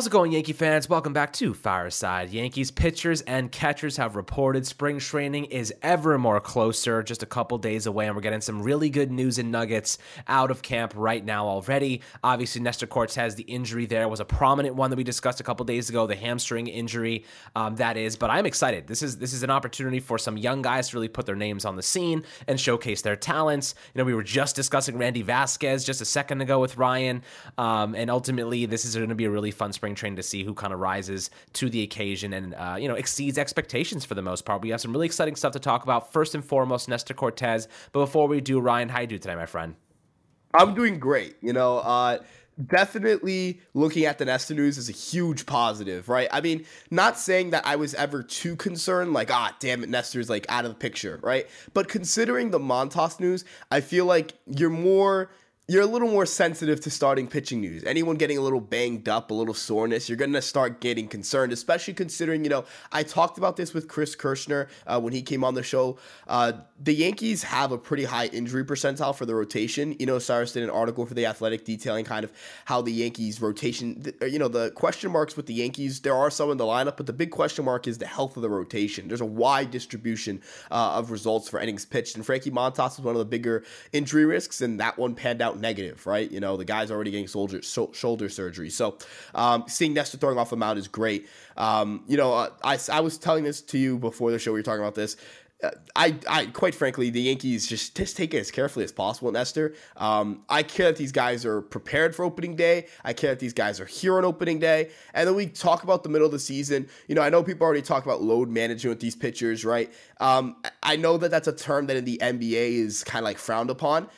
How's it going, Yankee fans? Welcome back to Fireside. Yankees pitchers and catchers have reported spring training is ever more closer, just a couple days away, and we're getting some really good news and nuggets out of camp right now already. Obviously, Nestor Cortes, the injury there was a prominent one that we discussed a couple days ago, the hamstring injury, um, that is. But I'm excited. This is this is an opportunity for some young guys to really put their names on the scene and showcase their talents. You know, we were just discussing Randy Vasquez just a second ago with Ryan, um, and ultimately, this is going to be a really fun spring training to see who kind of rises to the occasion and uh, you know exceeds expectations for the most part. We have some really exciting stuff to talk about. First and foremost, Nestor Cortes. But before we do, Ryan, how you do today, my friend? I'm doing great. You know, uh, definitely looking at the Nestor news is a huge positive, right? I mean, not saying that I was ever too concerned, like, ah, damn it, Nestor's like out of the picture, right? But considering the Montas news, I feel like you're more you're a little more sensitive to starting pitching news. Anyone getting a little banged up, a little soreness, you're going to start getting concerned, especially considering, you know, I talked about this with Chris Kirschner uh, when he came on the show. Uh, the Yankees have a pretty high injury percentile for the rotation. You know, Cyrus did an article for The Athletic detailing kind of how the Yankees rotation, you know, the question marks with the Yankees, there are some in the lineup, but the big question mark is the health of the rotation. There's a wide distribution uh, of results for innings pitched, and Frankie Montas was one of the bigger injury risks, and that one panned out negative, right? You know, the guy's already getting shoulder, so, shoulder surgery. So um, seeing Nestor throwing off a mound is great. Um, you know, uh, I, I was telling this to you before the show. We were talking about this. Uh, I, I, quite frankly, the Yankees just just take it as carefully as possible, Nestor. Um, I care that these guys are prepared for opening day. I care that these guys are here on opening day. And then we talk about the middle of the season. You know, I know people already talk about load management with these pitchers, right? Um, I know that that's a term that in the NBA is kind of like frowned upon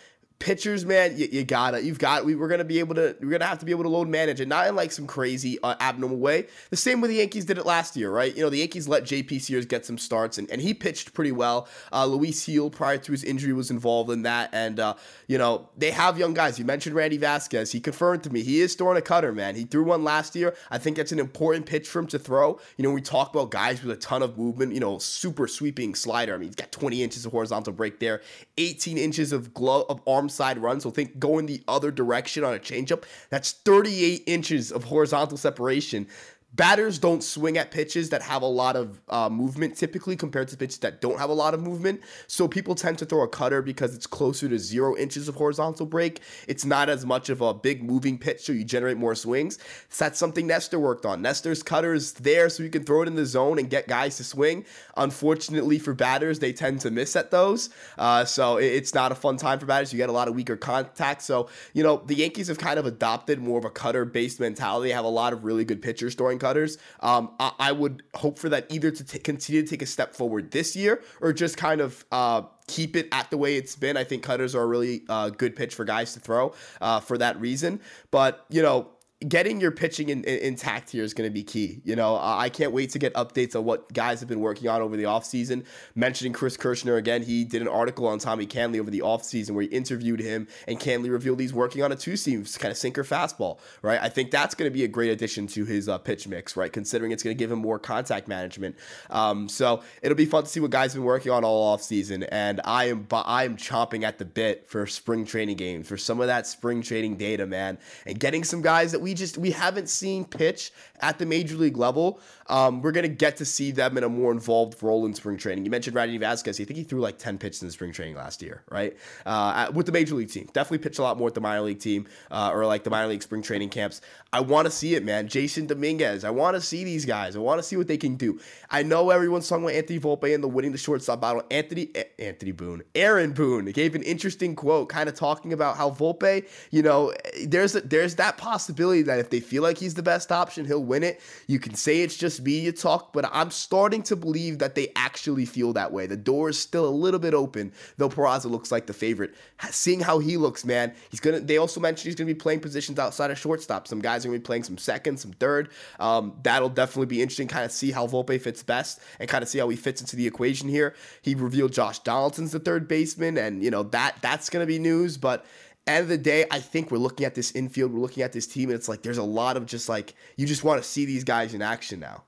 pitchers, man, you, you, gotta, you've got, we, we're gonna be able to, we're gonna have to be able to load manage and not in like some crazy uh, abnormal way. The same way the Yankees did it last year, right? You know, the Yankees let JP Sears get some starts and, and he pitched pretty well. Uh, Luis Gil, prior to his injury, was involved in that. And, uh, you know, they have young guys. You mentioned Randy Vasquez. He confirmed to me he is throwing a cutter, man. He threw one last year. I think that's an important pitch for him to throw. You know, we talk about guys with a ton of movement, you know, super sweeping slider. I mean, he's got 20 inches of horizontal break there, 18 inches of glove of arm side run. So think going the other direction on a changeup. That's 38 inches of horizontal separation batters don't swing at pitches that have a lot of uh, movement typically compared to pitches that don't have a lot of movement. So people tend to throw a cutter because it's closer to zero inches of horizontal break. It's not as much of a big moving pitch, so you generate more swings. So that's something Nestor worked on. Nestor's cutter is there so you can throw it in the zone and get guys to swing. Unfortunately for batters, they tend to miss at those. Uh, so it's not a fun time for batters. You get a lot of weaker contact. So, you know, the Yankees have kind of adopted more of a cutter based mentality. They have a lot of really good pitchers throwing cutters. Um, I, I, would hope for that either to t- continue to take a step forward this year or just kind of uh, keep it at the way it's been. I think cutters are a really uh, good pitch for guys to throw uh, for that reason. But, you know, getting your pitching in, in, intact here is going to be key. You know, I can't wait to get updates on what guys have been working on over the offseason. Mentioning Chris Kirschner again, he did an article on Tommy Kahnle over the offseason where he interviewed him, and Kahnle revealed he's working on a two seam kind of sinker fastball, right? I think that's going to be a great addition to his uh, pitch mix, right? Considering it's going to give him more contact management. Um, so it'll be fun to see what guys have been working on all offseason. And I am, I am chomping at the bit for spring training games, for some of that spring training data, man, and getting some guys that we just we haven't seen pitch at the major league level. Um, we're gonna get to see them in a more involved role in spring training. You mentioned Randy Vasquez. I think he threw like ten pitches in spring training last year, right? Uh, with the major league team, definitely pitched a lot more with the minor league team uh, or like the minor league spring training camps. I want to see it, man. Jasson Dominguez. I want to see these guys. I want to see what they can do. I know everyone's talking about Anthony Volpe and the winning the shortstop battle. Anthony Anthony Boone, Aaron Boone gave an interesting quote, kind of talking about how Volpe, you know, there's a, there's that possibility that if they feel like he's the best option, he'll win it. You can say it's just media talk, but I'm starting to believe that they actually feel that way. The door is still a little bit open, though Peraza looks like the favorite. Seeing how he looks, man, he's gonna. They also mentioned he's gonna be playing positions outside of shortstop. Some guys are gonna be playing some second, some third. Um, that'll definitely be interesting. Kind of see how Volpe fits best and kind of see how he fits into the equation here. He revealed Josh Donaldson's the third baseman, and you know that that's gonna be news, but end of the day, I think we're looking at this infield, we're looking at this team, and it's like there's a lot of just like you just want to see these guys in action now.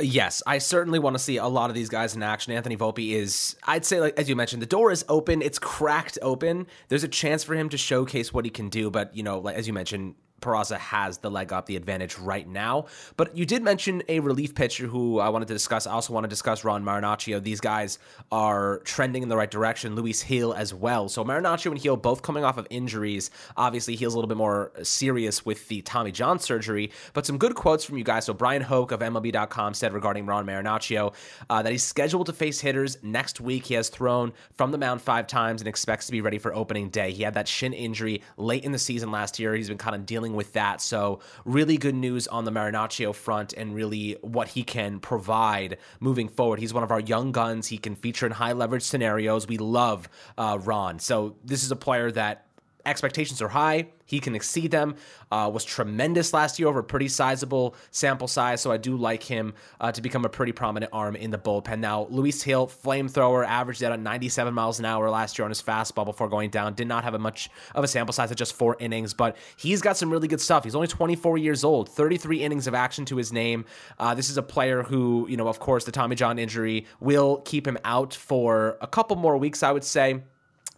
Yes, I certainly want to see a lot of these guys in action. Anthony Volpe is, I'd say, like as you mentioned, the door is open. It's cracked open. There's a chance for him to showcase what he can do, but you know, like as you mentioned, Peraza has the leg up, the advantage right now. But you did mention a relief pitcher who I wanted to discuss. I also want to discuss Ron Marinaccio. These guys are trending in the right direction. Luis Gil as well. So Marinaccio and Gil both coming off of injuries. Obviously, Gil's a little bit more serious with the Tommy John surgery. But some good quotes from you guys. So Bryan Hoch of MLB.com said regarding Ron Marinaccio uh, that he's scheduled to face hitters next week. He has thrown from the mound five times and expects to be ready for opening day. He had that shin injury late in the season last year. He's been kind of dealing with that. So really good news on the Marinaccio front and really what he can provide moving forward. He's one of our young guns. He can feature in high leverage scenarios. We love uh, Ron. So this is a player that expectations are high. He can exceed them. Uh, was tremendous last year over a pretty sizable sample size, so I do like him uh, to become a pretty prominent arm in the bullpen. Now, Luis Gil, flamethrower, averaged out at 97 miles an hour last year on his fastball before going down. Did not have a much of a sample size of just four innings, but he's got some really good stuff. He's only 24 years old, 33 innings of action to his name. Uh, this is a player who, you know, of course, the Tommy John injury will keep him out for a couple more weeks, I would say.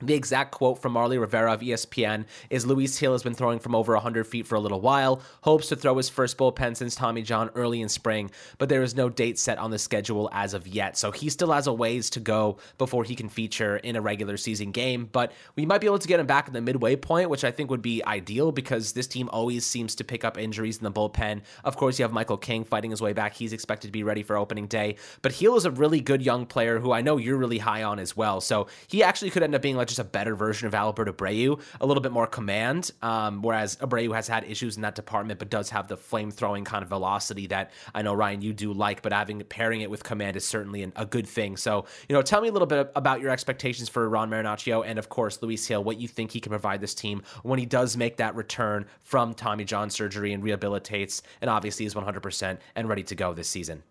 The exact quote from Marly Rivera of ESPN is Luis Gil has been throwing from over 100 feet for a little while, hopes to throw his first bullpen since Tommy John early in spring, but there is no date set on the schedule as of yet. So he still has a ways to go before he can feature in a regular season game, but we might be able to get him back in the midway point, which I think would be ideal because this team always seems to pick up injuries in the bullpen. Of course, you have Michael King fighting his way back. He's expected to be ready for opening day, but Gil is a really good young player who I know you're really high on as well. So he actually could end up being like just a better version of Albert Abreu, a little bit more command, um, whereas Abreu has had issues in that department, but does have the flame throwing kind of velocity that I know Ryan you do like. But having pairing it with command is certainly an, a good thing. So you know, tell me a little bit about your expectations for Ron Marinaccio and of course Luis Gil, what you think he can provide this team when he does make that return from Tommy John surgery and rehabilitates, and obviously is 100% and ready to go this season.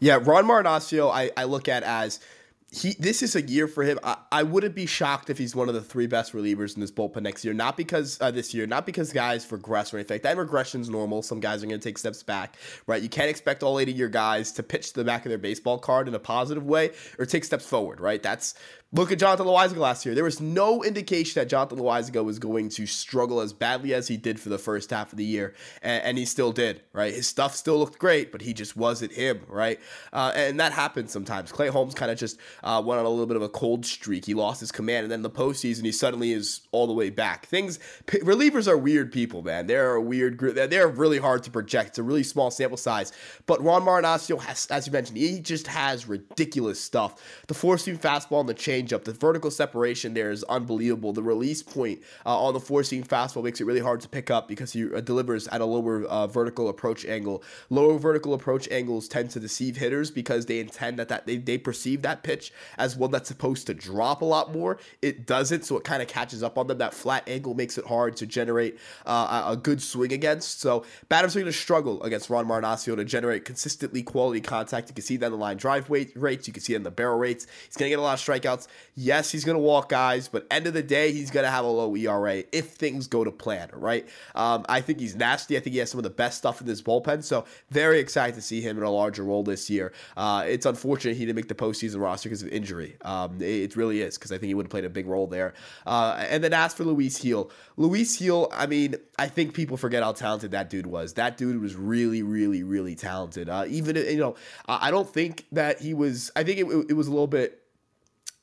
Yeah, Ron Marinaccio, I, I look at as he this is a year for him. I, I wouldn't be shocked if he's one of the three best relievers in this bullpen next year. Not because uh, this year, not because guys regress or anything. That regression's normal. Some guys are going to take steps back, right? You can't expect all eight of your guys to pitch the back of their baseball card in a positive way or take steps forward, right? That's Look at Jonathan Loáisiga last year. There was no indication that Jonathan Loáisiga was going to struggle as badly as he did for the first half of the year, and, and he still did, right? His stuff still looked great, but he just wasn't him, right? Uh, and that happens sometimes. Clay Holmes kind of just uh, went on a little bit of a cold streak. He lost his command, and then the postseason, he suddenly is all the way back. Things p- relievers are weird people, man. They're a weird group. They're, really hard to project. It's a really small sample size. But Ron Marinaccio has, as you mentioned, he just has ridiculous stuff. The four seam fastball and the change changeup. The vertical separation there is unbelievable. The release point uh, on the four seam fastball makes it really hard to pick up because he uh, delivers at a lower uh, vertical approach angle. Lower vertical approach angles tend to deceive hitters because they intend that, that they, they perceive that pitch as one that's supposed to drop a lot more. It doesn't, so it kind of catches up on them. That flat angle makes it hard to generate uh, a good swing against. So batters are going to struggle against Ron Marinaccio to generate consistently quality contact. You can see that in the line drive weight rates. You can see it in the barrel rates. He's going to get a lot of strikeouts. Yes, he's going to walk guys, but end of the day, he's going to have a low ERA if things go to plan, right? Um, I think he's nasty. I think he has some of the best stuff in this bullpen. So very excited to see him in a larger role this year. Uh, it's unfortunate he didn't make the postseason roster because of injury. Um, it, it, really is because I think he would have played a big role there. Uh, and then as for Luis Gil, Luis Gil, I mean, I think people forget how talented that dude was. That dude was really, really, really talented. Uh, even you know, I don't think that he was. I think it, it was a little bit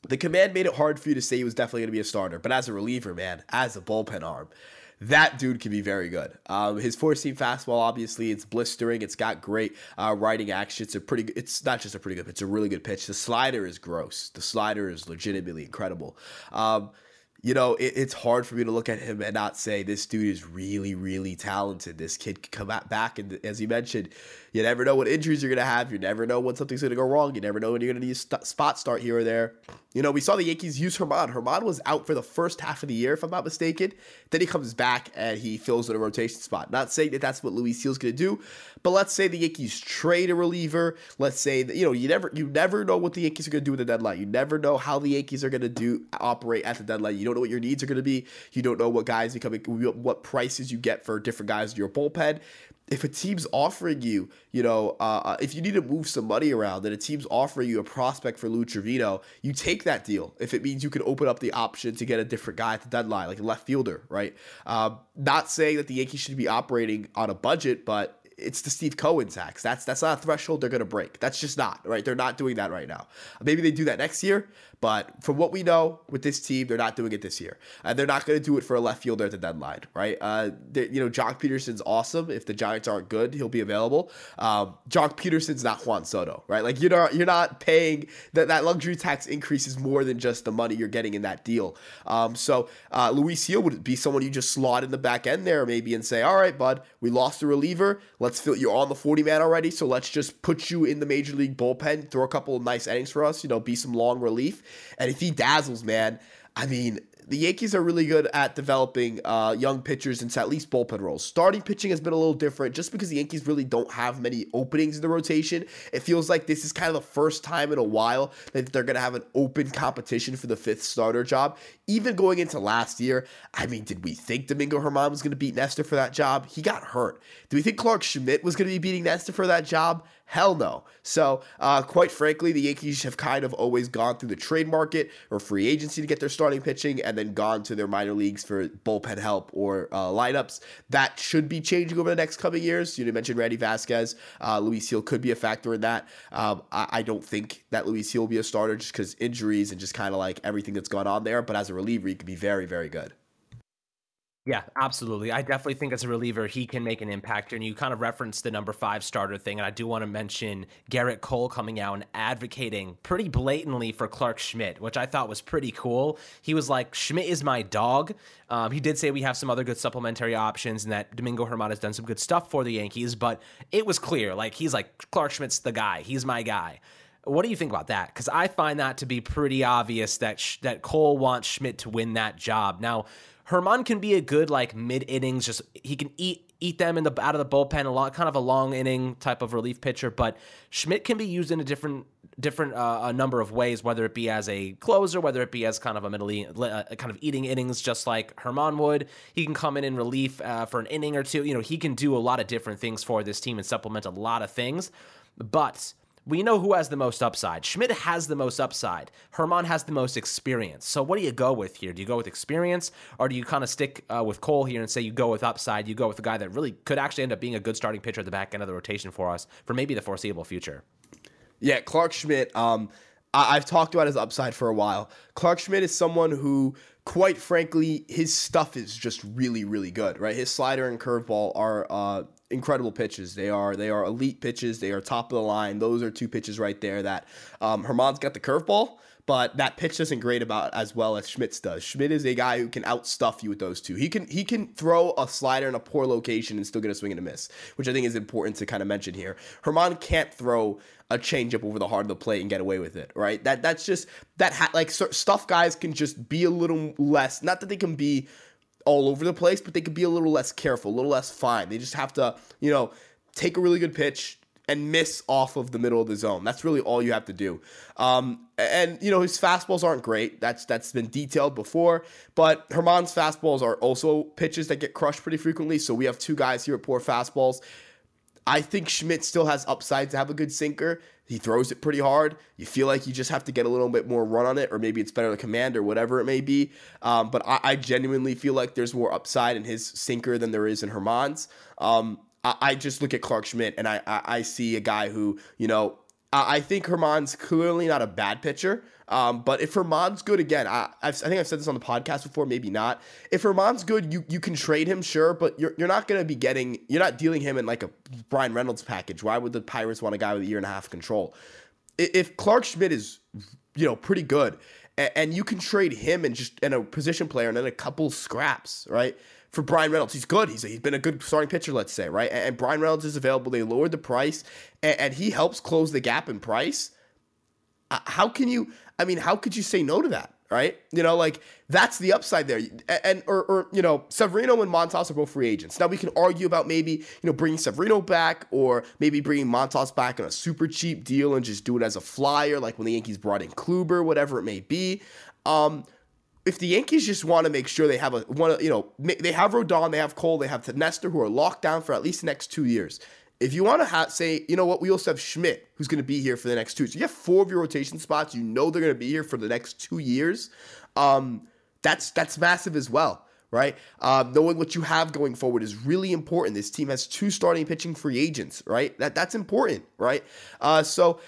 the command made it hard for you to say he was definitely going to be a starter, but as a reliever, man, as a bullpen arm, that dude can be very good. Um, his four seam fastball, obviously, it's blistering. It's got great uh, riding action. It's a pretty. It's not just a pretty good. It's a really good pitch. The slider is gross. The slider is legitimately incredible. Um, you know, it, it's hard for me to look at him and not say this dude is really, really talented. This kid can come back, and as you mentioned, you never know what injuries you're gonna have. You never know when something's gonna go wrong. You never know when you're gonna need a st- spot start here or there. You know, we saw the Yankees use Germán. Germán was out for the first half of the year, if I'm not mistaken. Then he comes back and he fills in a rotation spot. Not saying that that's what Luis Gil's gonna do, but let's say the Yankees trade a reliever. Let's say that you know you never you never know what the Yankees are gonna do with the deadline. You never know how the Yankees are gonna do operate at the deadline. You don't know what your needs are going to be. You don't know what guys becoming, what prices you get for different guys in your bullpen. If a team's offering you, you know, uh, uh, if you need to move some money around and a team's offering you a prospect for Lou Trivino, you take that deal. If it means you can open up the option to get a different guy at the deadline, like a left fielder, right? Um, not saying that the Yankees should be operating on a budget, but it's the Steve Cohen tax. That's that's not a threshold they're gonna break. That's just not right. They're not doing that right now. Maybe they do that next year, but from what we know with this team, they're not doing it this year. And they're not gonna do it for a left fielder at the deadline, right? Uh, you know, Joc Pederson's awesome. If the Giants aren't good, he'll be available. Um, Joc Pederson's not Juan Soto, right? Like you're not you're not paying that that luxury tax increase is more than just the money you're getting in that deal. Um, so uh, Luis Gil would be someone you just slot in the back end there maybe and say, all right, bud, we lost a reliever. Let's feel you're on the 40 man already, so let's just put you in the major league bullpen, throw a couple of nice innings for us, you know, be some long relief. And if he dazzles, man, I mean, the Yankees are really good at developing uh, young pitchers into at least bullpen roles. Starting pitching has been a little different just because the Yankees really don't have many openings in the rotation. It feels like this is kind of the first time in a while that they're going to have an open competition for the fifth starter job. Even going into last year, I mean, did we think Domingo Germán was going to beat Nestor for that job? He got hurt. Do we think Clarke Schmidt was going to be beating Nestor for that job? Hell no. So, uh, quite frankly, the Yankees have kind of always gone through the trade market or free agency to get their starting pitching and then gone to their minor leagues for bullpen help or uh, lineups. That should be changing over the next coming years. You mentioned Randy Vasquez. Uh, Luis Gil could be a factor in that. Um, I, I, don't think that Luis Gil will be a starter just because injuries and just kind of like everything that's gone on there. But as a reliever, he could be very, very good. Yeah, absolutely. I definitely think as a reliever, he can make an impact. And you kind of referenced the number five starter thing. And I do want to mention Gerrit Cole coming out and advocating pretty blatantly for Clarke Schmidt, which I thought was pretty cool. He was like, Schmidt is my dog. Um, he did say we have some other good supplementary options and that Domingo Germán has done some good stuff for the Yankees, but it was clear. Like, he's like, Clarke Schmidt's the guy. He's my guy. What do you think about that? Because I find that to be pretty obvious that sh- that Cole wants Schmidt to win that job. Now, Germán can be a good like mid innings, just he can eat eat them in the out of the bullpen a lot, kind of a long inning type of relief pitcher. But Schmidt can be used in a different different uh, a number of ways, whether it be as a closer, whether it be as kind of a middle uh, kind of eating innings, just like Germán would. He can come in in relief uh, for an inning or two. You know, he can do a lot of different things for this team and supplement a lot of things. But we know who has the most upside. Schmidt has the most upside. Germán has the most experience. So what do you go with here? Do you go with experience, or do you kind of stick uh, with Cole here and say you go with upside? You go with a guy that really could actually end up being a good starting pitcher at the back end of the rotation for us for maybe the foreseeable future. Yeah, Clarke Schmidt. Um, I- have talked about his upside for a while. Clarke Schmidt is someone who, quite frankly, his stuff is just really, really good. Right, his slider and curveball are. Uh, incredible pitches. They are they are elite pitches. They are top of the line. Those are two pitches right there that um, Germán's got the curveball, but that pitch doesn't great about as well as Schmidt's does. Schmidt is a guy who can outstuff you with those two. He can he can throw a slider in a poor location and still get a swing and a miss, which I think is important to kind of mention here. Germán can't throw a changeup over the heart of the plate and get away with it, right? That that's just that ha- like stuff guys can just be a little less. Not that they can be all over the place, but they could be a little less careful, a little less fine. They just have to, you know, take a really good pitch and miss off of the middle of the zone. That's really all you have to do. Um, and you know his fastballs aren't great. That's that's been detailed before. But Germán's fastballs are also pitches that get crushed pretty frequently. So we have two guys here at poor fastballs. I think Schmidt still has upside to have a good sinker. He throws it pretty hard. You feel like you just have to get a little bit more run on it, or maybe it's better to command, or whatever it may be. Um, but I, I, genuinely feel like there's more upside in his sinker than there is in Germán's. Um, I, I, just look at Clarke Schmidt and I, I, I see a guy who, you know, I, think Germán's clearly not a bad pitcher. Um, but if Germán's good again, I, i think I've said this on the podcast before, maybe not. If Germán's good, you you can trade him, sure, but you're you're not gonna be getting you're not dealing him in like a Bryan Reynolds package. Why would the Pirates want a guy with a year and a half control? If Clarke Schmidt is you know pretty good, and, and you can trade him and just and a position player and then a couple scraps, right? For Bryan Reynolds, he's good. He's he's been a good starting pitcher, let's say, right? And, and Bryan Reynolds is available. They lowered the price, and, and he helps close the gap in price. Uh, how can you? I mean, how could you say no to that? Right? You know, like that's the upside there. And or, or you know, Severino and Montas are both free agents. Now we can argue about maybe you know bringing Severino back or maybe bringing Montas back on a super cheap deal and just do it as a flyer, like when the Yankees brought in Kluber, whatever it may be. Um, if the Yankees just want to make sure they have a one, you know, they have Rodon, they have Cole, they have Nestor, who are locked down for at least the next two years. If you want to ha- say, you know what, we also have Schmidt, who's going to be here for the next two. So you have four of your rotation spots. You know they're going to be here for the next two years. Um, that's that's massive as well, right? Um, knowing what you have going forward is really important. This team has two starting pitching free agents, right? That that's important, right? Uh, so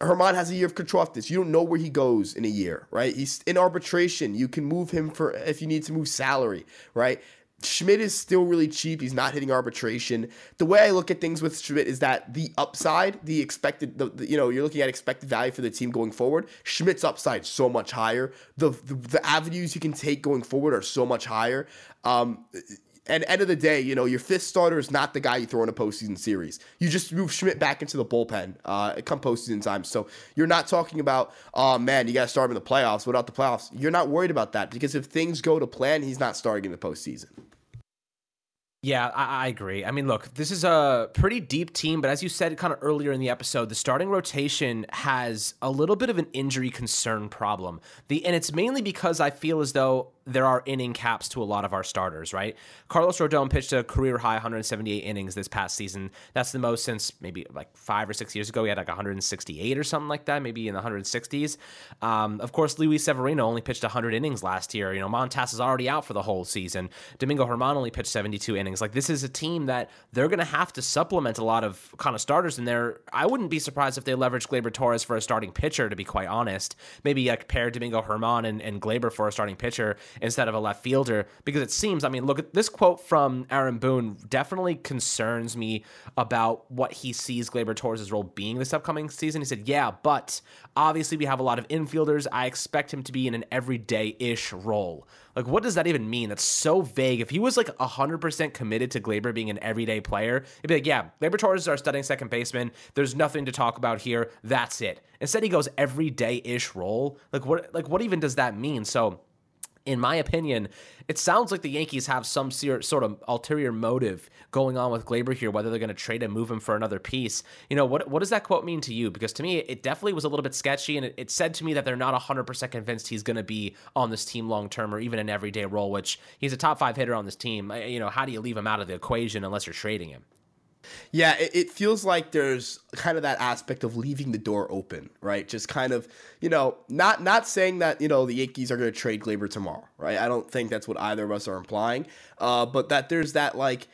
Germán has a year of control of this. You don't know where he goes in a year, right? He's in arbitration. You can move him for if you need to move salary, right? Schmidt is still really cheap. He's not hitting arbitration. The way I look at things with Schmidt is that the upside, the expected, the, the, you know, you're looking at expected value for the team going forward. Schmidt's upside so much higher. The, the, the avenues you can take going forward are so much higher. Um, and end of the day, you know, your fifth starter is not the guy you throw in a postseason series. You just move Schmidt back into the bullpen uh, come postseason time. So you're not talking about, oh man, you got to start him in the playoffs. Without the playoffs, you're not worried about that because if things go to plan, he's not starting in the postseason. Yeah, I, I, agree. I mean, look, this is a pretty deep team, but as you said kind of earlier in the episode, the starting rotation has a little bit of an injury concern problem. The and it's mainly because I feel as though there are inning caps to a lot of our starters, right? Carlos Rodon pitched a career high 178 innings this past season. That's the most since maybe like five or six years ago. He had like 168 or something like that, maybe in the 160s. Um, of course, Luis Severino only pitched 100 innings last year. You know, Montas is already out for the whole season. Domingo Germán only pitched 72 innings. Like this is a team that they're going to have to supplement a lot of kind of starters in there. I wouldn't be surprised if they leverage Gleyber Torres for a starting pitcher, to be quite honest. Maybe like pair Domingo Germán and, and Gleyber for a starting pitcher instead of a left fielder because it seems, I mean, look at this quote from Aaron Boone definitely concerns me about what he sees Gleyber Torres' role being this upcoming season. He said, Yeah, but obviously we have a lot of infielders. I expect him to be in an everyday ish role. Like, what does that even mean? That's so vague. If he was like 100% committed to Gleyber being an everyday player, it'd be like, yeah, Gleyber Torres is our studying second baseman. There's nothing to talk about here. That's it. Instead, he goes everyday ish role. Like, what, like, what even does that mean? So, in my opinion, it sounds like the Yankees have some sort of ulterior motive going on with Gleyber here, whether they're going to trade and move him for another piece. You know, what what does that quote mean to you? Because to me, it definitely was a little bit sketchy, and it, it said to me that they're not 100% convinced he's going to be on this team long term or even an everyday role, which he's a top five hitter on this team. You know, how do you leave him out of the equation unless you're trading him? Yeah, it, it, feels like there's kind of that aspect of leaving the door open, right? Just kind of, you know, not not saying that you know the Yankees are going to trade Gleyber tomorrow, right? I don't think that's what either of us are implying, uh, but that there's that like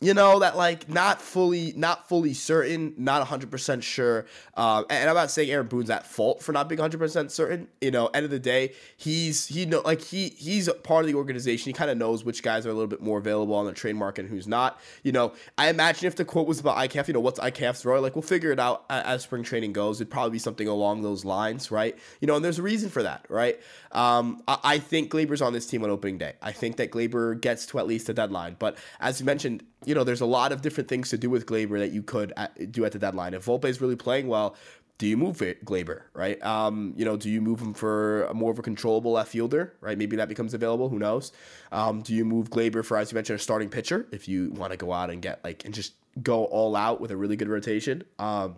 you know that like not fully not fully certain not 100% sure. Uh, and i'm not saying aaron boone's at fault for not being 100% certain. You know end of the day he's he know like he he's part of the organization. He kind of knows which guys are a little bit more available on the trade market and who's not. You know i imagine if the quote was about IKF, you know what's IKF's role? Like we'll figure it out as spring training goes. It'd probably be something along those lines right? You know and there's a reason for that right? Um, I, I think Gleyber's on this team on opening day. I think that Gleyber gets to at least the deadline. But as you mentioned you know, there's a lot of different things to do with Gleyber that you could at, do at the deadline. If Volpe is really playing well, do you move it, Gleyber, right? Um, you know, do you move him for more of a controllable left fielder, right? Maybe that becomes available. Who knows? Um, do you move Gleyber for, as you mentioned, a starting pitcher if you want to go out and get like and just go all out with a really good rotation? Um,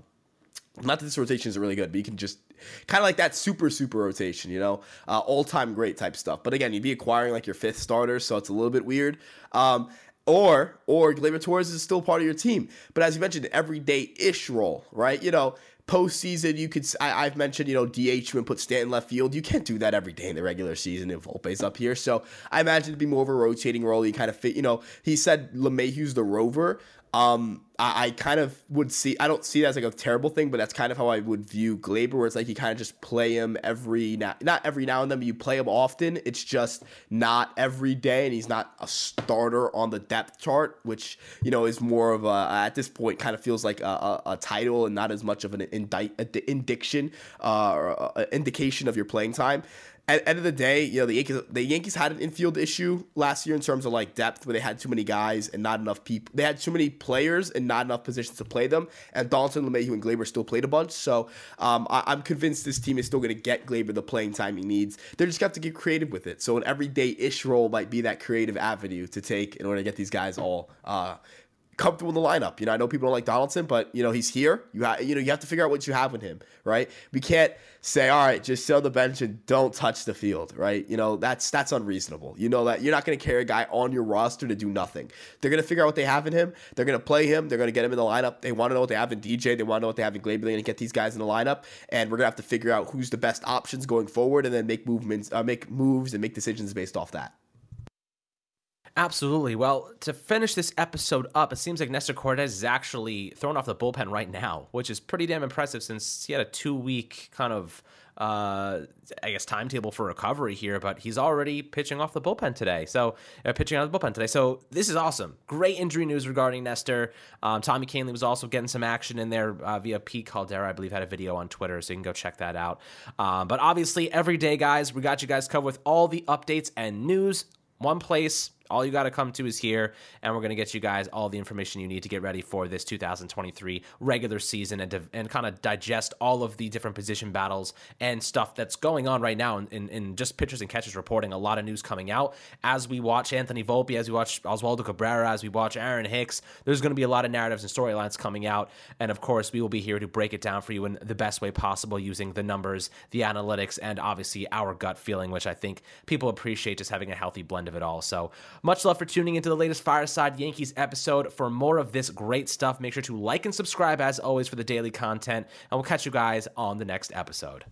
not that this rotation is really good, but you can just kind of like that super super rotation, you know, uh, all time great type stuff. But again, you'd be acquiring like your fifth starter, so it's a little bit weird. Um, or or Gleyber Torres is still part of your team. But as you mentioned, everyday ish role, right? You know, postseason, you could I, have mentioned, you know, DH and put Stanton left field. You can't do that every day in the regular season if Volpe's up here. So I imagine it'd be more of a rotating role. He kind of fit, you know, he said LeMahieu's the rover. Um, I, I, kind of would see. I don't see that as like a terrible thing, but that's kind of how I would view Gleyber, where it's like you kind of just play him every now, not every now and then, but you play him often. It's just not every day, and he's not a starter on the depth chart, which you know is more of a at this point kind of feels like a, a, a title and not as much of an indict, indiction uh, or a, indication of your playing time at end of the day, you know, the Yankees the Yankees had an infield issue last year in terms of like depth, where they had too many guys and not enough people. They had too many players and not enough positions to play them. And Donaldson, LeMahieu, and Gleyber still played a bunch. So um, I, am convinced this team is still going to get Gleyber the playing time he needs. They're just got to get creative with it. So an everyday ish role might be that creative avenue to take in order to get these guys all uh, through in the lineup. You know, I know people don't like Donaldson, but you know he's here. You have you know you have to figure out what you have with him, right? We can't say, all right, just on the bench and don't touch the field, right? You know that's that's unreasonable. You know that you're not going to carry a guy on your roster to do nothing. They're going to figure out what they have in him. They're going to play him. They're going to get him in the lineup. They want to know what they have in DJ. They want to know what they have in Gleyber. They're going to get these guys in the lineup, and we're going to have to figure out who's the best options going forward, and then make movements, uh, make moves, and make decisions based off that. Absolutely. Well, to finish this episode up, it seems like Nestor Cortes is actually thrown off the bullpen right now, which is pretty damn impressive since he had a two week kind of, uh, I guess, timetable for recovery here, but he's already pitching off the bullpen today. So, uh, pitching out the bullpen today. So, this is awesome. Great injury news regarding Nestor. Um, Tommy Kahnle was also getting some action in there uh, via Pete Caldera, I believe, had a video on Twitter, so you can go check that out. Um, but obviously, every day, guys, we got you guys covered with all the updates and news. One place all you got to come to is here, and we're going to get you guys all the information you need to get ready for this 2023 regular season and, and kind of digest all of the different position battles and stuff that's going on right now in, in, in, just pitchers and catchers reporting. A lot of news coming out as we watch Anthony Volpe, as we watch Oswaldo Cabrera, as we watch Aaron Hicks. There's going to be a lot of narratives and storylines coming out, and of course, we will be here to break it down for you in the best way possible using the numbers, the analytics, and obviously our gut feeling, which I think people appreciate just having a healthy blend of it all. So, much love for tuning into the latest Fireside Yankees episode. For more of this great stuff, make sure to like and subscribe as always for the daily content, and we'll catch you guys on the next episode.